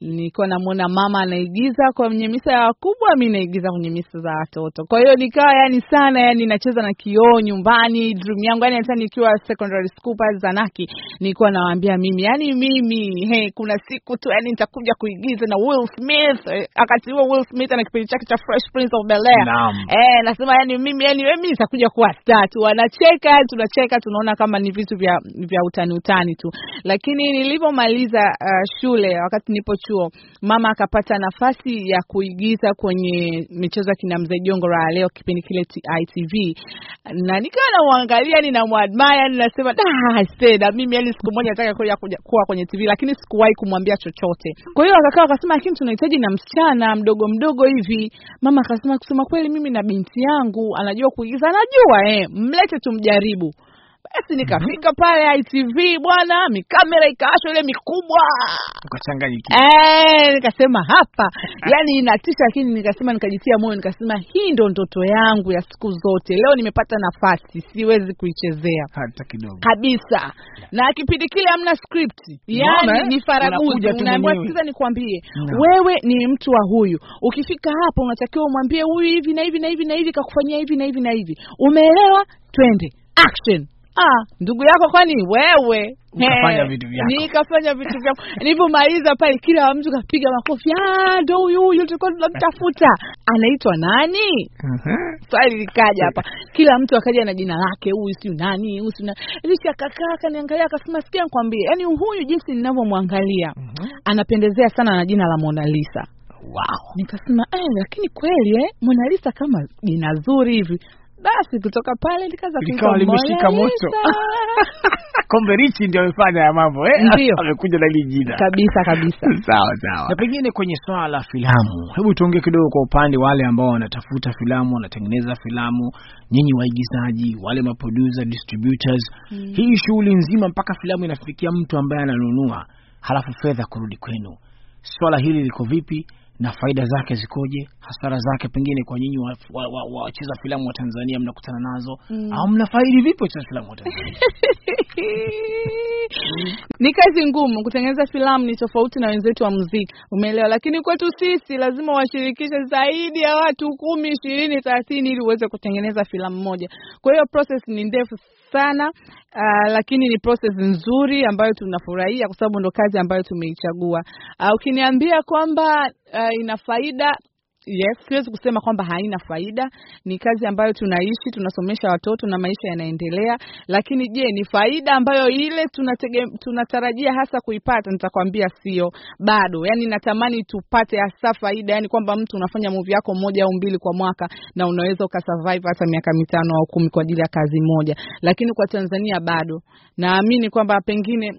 nilikuwa namwona mama anaigiza kwenye misa ya wakubwa, mi naigiza kwenye misa za watoto. Kwa hiyo nikawa yani sana yani nacheza na kioo nyumbani, dream yangu yani hata nikiwa secondary school pale Zanaki nilikuwa nawaambia mimi yani mimi hey, kuna siku tu yani nitakuja kuigiza na Will Smith. Eh, Wakati huo Will Smith ana kipindi chake cha Fresh Prince of Bel Air. Eh, nasema yani mimi yani mimi nitakuja kuwa star tu. Wanacheka, tunacheka, tunaona kama ni vitu vya vya utani utani tu. Lakini nilipomaliza uh, shule wakati nipo chuo, mama akapata nafasi ya kuigiza kwenye michezo ya kina Mzee Jongo Raha Leo kipindi kile ITV. Na nikawa namwangalia ninamwadmaya, ninasema da mimi yani siku moja nataka kuja kuwa kwenye TV lakini sikuwahi kumwambia chochote. Kwa hiyo akakaa akasema lakini tunahitaji na msichana mdogo mdogo hivi. Mama akasema kusema kweli mimi na binti yangu anajua kuigiza, anajua eh, mlete tumjaribu. Basi nikafika pale ITV bwana, mikamera ikaashwa ile mikubwa Ukachanganyikiwa. Eh, nikasema hapa yani inatisha, lakini nikasema nikajitia moyo, nikasema hii ndo ndoto yangu ya siku zote. Leo nimepata nafasi, siwezi kuichezea Hata kidogo. kabisa. Na kipindi kile hamna script, yani ni faraguzi. Unaambiwa, sikiza nikwambie, wewe ni mtu wa huyu. Ukifika hapa, unatakiwa umwambie huyu hivi na hivi na hivi na hivi, kakufanyia hivi na hivi na hivi. Umeelewa? Twende action. Ah, ndugu yako kwani wewe? Nikafanya vitu vyako. nikafanya vitu pale kila mtu kapiga makofi. Ah ndo huyu huyu tulikuwa tunamtafuta. Anaitwa nani? Mhm. swali likaja hapa. Kila mtu akaja na jina lake huyu siu nani huyu siu nani. Lisha akakaa akaniangalia akasema sikia nikwambie yaani huyu jinsi ninavyomwangalia Mhm. anapendezea sana na jina la Mona Lisa. Wow. nikasema eh, lakini kweli eh, Mona Lisa kama jina zuri hivi basi kutoka pale likaanza Likawa limeshika moto. Kombe Richi ndio amefanya ya mambo eh? Ndio. Amekuja na hili jina. kabisa kabisa Sawa sawa. Na pengine kwenye swala la filamu, hebu tuongee kidogo kwa upande wale ambao wanatafuta filamu, wanatengeneza filamu, nyinyi waigizaji, wale maproducer, distributors, Mm. hii shughuli nzima mpaka filamu inafikia mtu ambaye ananunua, halafu fedha kurudi kwenu, swala hili liko vipi na faida zake zikoje? Hasara zake pengine kwa nyinyi wacheza wa, wa, wa, filamu wa Tanzania mnakutana nazo Mm. au mnafaidi vipi wacheza filamu wa Tanzania? ni kazi ngumu kutengeneza filamu ni tofauti na wenzetu wa muziki umeelewa lakini kwetu sisi lazima washirikishe zaidi ya watu kumi ishirini thelathini ili uweze kutengeneza filamu moja kwa hiyo process ni ndefu sana uh, lakini ni process nzuri ambayo tunafurahia kwa sababu ndo kazi ambayo tumeichagua. Uh, ukiniambia kwamba uh, ina faida Yes, siwezi kusema kwamba haina faida. Ni kazi ambayo tunaishi, tunasomesha watoto na maisha yanaendelea. Lakini je, ni faida ambayo ile tunatege, tunatarajia hasa kuipata? Nitakwambia sio bado. Yani natamani tupate hasa faida, yani kwamba mtu unafanya movie yako moja au mbili kwa mwaka na unaweza ukasurvive hata miaka mitano au kumi kwa ajili ya kazi moja, lakini kwa Tanzania bado naamini kwamba pengine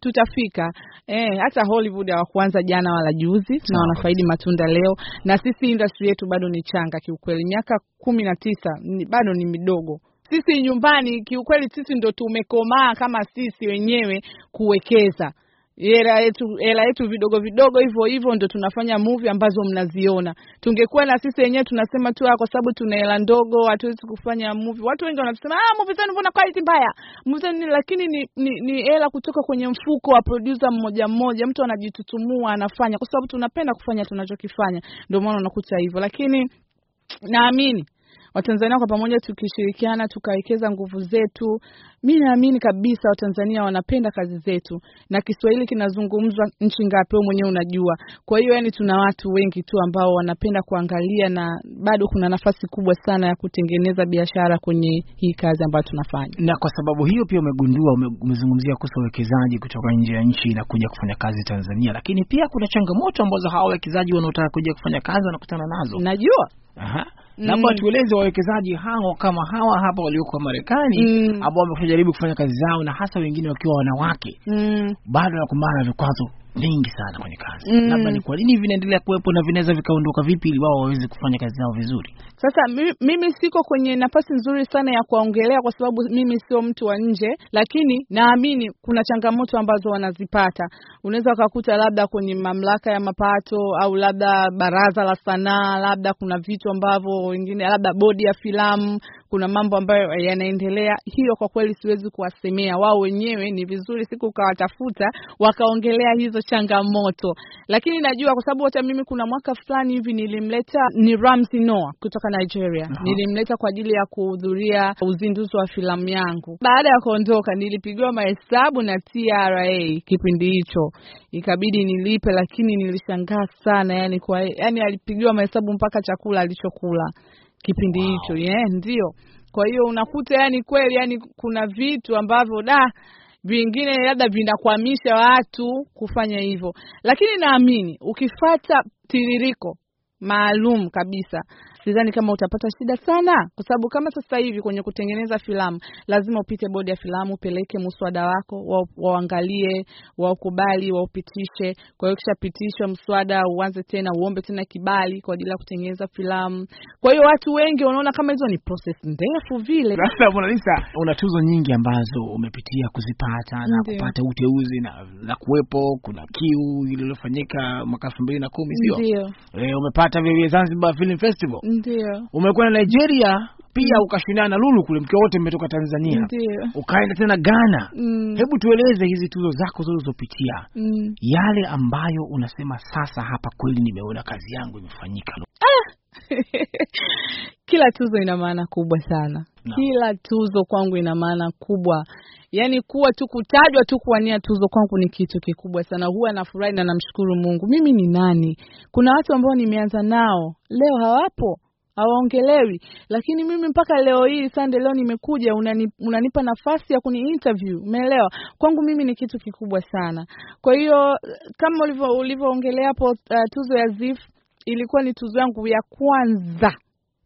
tutafika eh, hata Hollywood hawakuanza jana wala juzi na wanafaidi matunda leo, na sisi industry yetu bado ni changa kiukweli. Miaka kumi na tisa ni, bado ni midogo. Sisi nyumbani kiukweli, sisi ndo tumekomaa kama sisi wenyewe kuwekeza hela yetu hela yetu vidogo vidogo hivyo hivyo ndo tunafanya movie ambazo mnaziona. Tungekuwa na sisi wenyewe tunasema tu ah, kwa sababu tuna hela ndogo hatuwezi kufanya movie. Watu wengi wanasema ah, movie zenu mbona quality mbaya, movie zenu lakini ni hela kutoka kwenye mfuko wa producer mmoja mmoja, mtu anajitutumua anafanya, kwa sababu tunapenda kufanya tunachokifanya, ndio maana unakuta hivyo, lakini naamini Watanzania kwa pamoja tukishirikiana tukawekeza nguvu zetu, mi naamini kabisa Watanzania wanapenda kazi zetu, na Kiswahili kinazungumzwa nchi ngapi, wewe mwenyewe unajua. Kwa hiyo yani, tuna watu wengi tu ambao wanapenda kuangalia, na bado kuna nafasi kubwa sana ya kutengeneza biashara kwenye hii kazi ambayo tunafanya. na kwa sababu hiyo pia umegundua umezungumzia kuhusu wawekezaji kutoka nje ya nchi na kuja kufanya kazi Tanzania, lakini pia kuna changamoto ambazo hawa wawekezaji wanaotaka kuja kufanya kazi wanakutana nazo. Najua Aha. Mm. Labda tueleze wawekezaji hao kama hawa hapa walioko Marekani Mm. ambao wamejaribu kufanya kazi zao na hasa wengine wakiwa wanawake mm. bado wanakumbana na vikwazo vingi sana kwenye kazi. Mm. Labda ni kwa nini vinaendelea kuwepo na vinaweza vikaondoka vipi ili wao waweze kufanya kazi zao vizuri? Sasa mimi, siko kwenye nafasi nzuri sana ya kuwaongelea kwa sababu mimi sio mtu wa nje, lakini naamini kuna changamoto ambazo wanazipata. Unaweza ukakuta labda kwenye mamlaka ya mapato au labda baraza la sanaa, labda kuna vitu ambavyo wengine, labda bodi ya filamu, kuna mambo ambayo yanaendelea. Hiyo kwa kweli siwezi kuwasemea, wao wenyewe ni vizuri siku ukawatafuta wakaongelea hizo changamoto, lakini najua kwa sababu hata mimi kuna mwaka fulani hivi nilimleta ni Ramsey Noah kutoka Nigeria. Aha. Nilimleta kwa ajili ya kuhudhuria uzinduzi wa filamu yangu. Baada ya kuondoka, nilipigiwa mahesabu na TRA kipindi hicho, ikabidi nilipe, lakini nilishangaa sana yani, kwa yani alipigiwa mahesabu mpaka chakula alichokula kipindi Wow. hicho yeah, ndio. Kwa hiyo unakuta yani kweli yani kuna vitu ambavyo da vingine labda vinakwamisha watu kufanya hivyo, lakini naamini ukifata tiririko maalum kabisa, sidhani kama utapata shida sana, kwa sababu kama sasa hivi kwenye kutengeneza filamu lazima upite bodi ya filamu, upeleke mswada wako waangalie, waukubali, waupitishe. Kwa hiyo ukishapitishwa mswada, uanze tena uombe tena kibali kwa ajili ya kutengeneza filamu. Kwa hiyo watu wengi wanaona kama hizo ni process ndefu vile. Sasa Mona Lisa, una tuzo nyingi ambazo umepitia kuzipata na Ndiyo. kupata uteuzi na, na kuwepo. Kuna kiu iliyofanyika mwaka elfu mbili na kumi sio? Ndio, E, umepata vile Zanzibar Film Festival, ndio, umekwenda Nigeria pia ukashindana na Lulu kule, mkiwa wote mmetoka Tanzania, ndio. ukaenda tena Ghana. Mm, Hebu tueleze hizi tuzo zako zilizopitia, mm. yale ambayo unasema sasa, hapa kweli nimeona kazi yangu imefanyika. Kila tuzo ina maana kubwa sana. Kila tuzo kwangu ina maana kubwa, yaani kuwa tu kutajwa tu kuwania tuzo kwangu ni kitu kikubwa sana. Huwa nafurahi na namshukuru Mungu. Mimi ni nani? Kuna watu ambao nimeanza nao leo hawapo hawaongelewi, lakini mimi mpaka leo hii Sande, leo nimekuja, unani, unanipa nafasi ya kuni interview, umeelewa? Kwangu mimi ni kitu kikubwa sana. Kwa hiyo kama ulivyo ulivyoongelea hapo, uh, tuzo ya ZIF ilikuwa ni tuzo yangu ya kwanza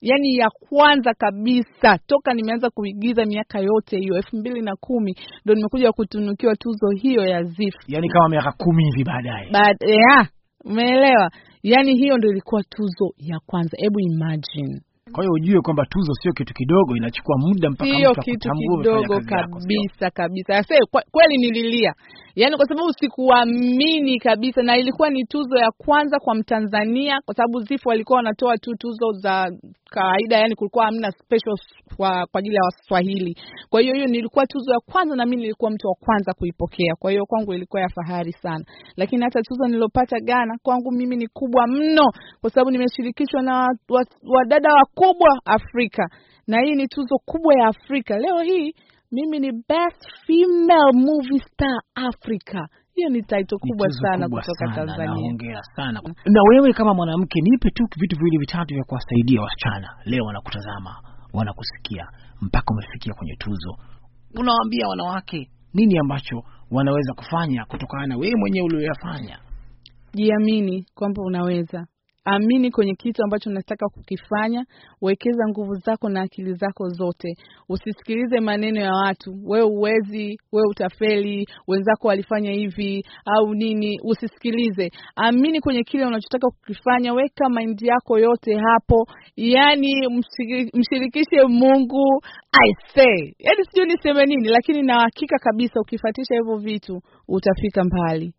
yaani ya kwanza kabisa toka nimeanza kuigiza miaka yote hiyo elfu mbili na kumi ndo nimekuja kutunukiwa tuzo hiyo ya ZIF. Yaani kama miaka kumi hivi baadaye. Baada ya umeelewa, yaani hiyo ndo ilikuwa tuzo ya kwanza. Hebu imagine, Kwa hiyo ujue kwamba tuzo sio kitu kidogo, inachukua muda mpaka mtu kitu akutambue kitu kidogo kabisa kabisa. Ase, kweli nililia, yaani kwa sababu sikuamini kabisa, na ilikuwa ni tuzo ya kwanza kwa Mtanzania, kwa sababu Zifu walikuwa wanatoa tu tuzo za kawaida, yani kulikuwa hamna special kwa ajili ya Waswahili. Kwa hiyo hiyo nilikuwa tuzo ya kwanza, na mimi nilikuwa mtu wa kwanza kuipokea. Kwa hiyo kwangu ilikuwa ya fahari sana, lakini hata tuzo nilopata Ghana kwangu mimi ni kubwa mno, kwa sababu nimeshirikishwa na wa- wadada wakubwa Afrika, na hii ni tuzo kubwa ya Afrika. Leo hii mimi ni best female movie star Africa. Hiyo ni title kubwa sana kutoka Tanzania. Naongea sana. Na wewe kama mwanamke, nipe tu vitu viwili vitatu vya kuwasaidia wasichana leo wanakutazama, wanakusikia mpaka umefikia kwenye tuzo. Unawaambia wanawake nini ambacho wanaweza kufanya kutokana na wewe mwenyewe ulioyafanya? Jiamini kwamba unaweza. Amini kwenye kitu ambacho unataka kukifanya, wekeza nguvu zako na akili zako zote. Usisikilize maneno ya watu, wewe uwezi, wewe utafeli, wenzako walifanya hivi au nini. Usisikilize, amini kwenye kile unachotaka kukifanya, weka mind yako yote hapo, yani mshirikishe Mungu. I say, yani sijui niseme nini, lakini na hakika kabisa ukifatisha hivyo vitu utafika mbali.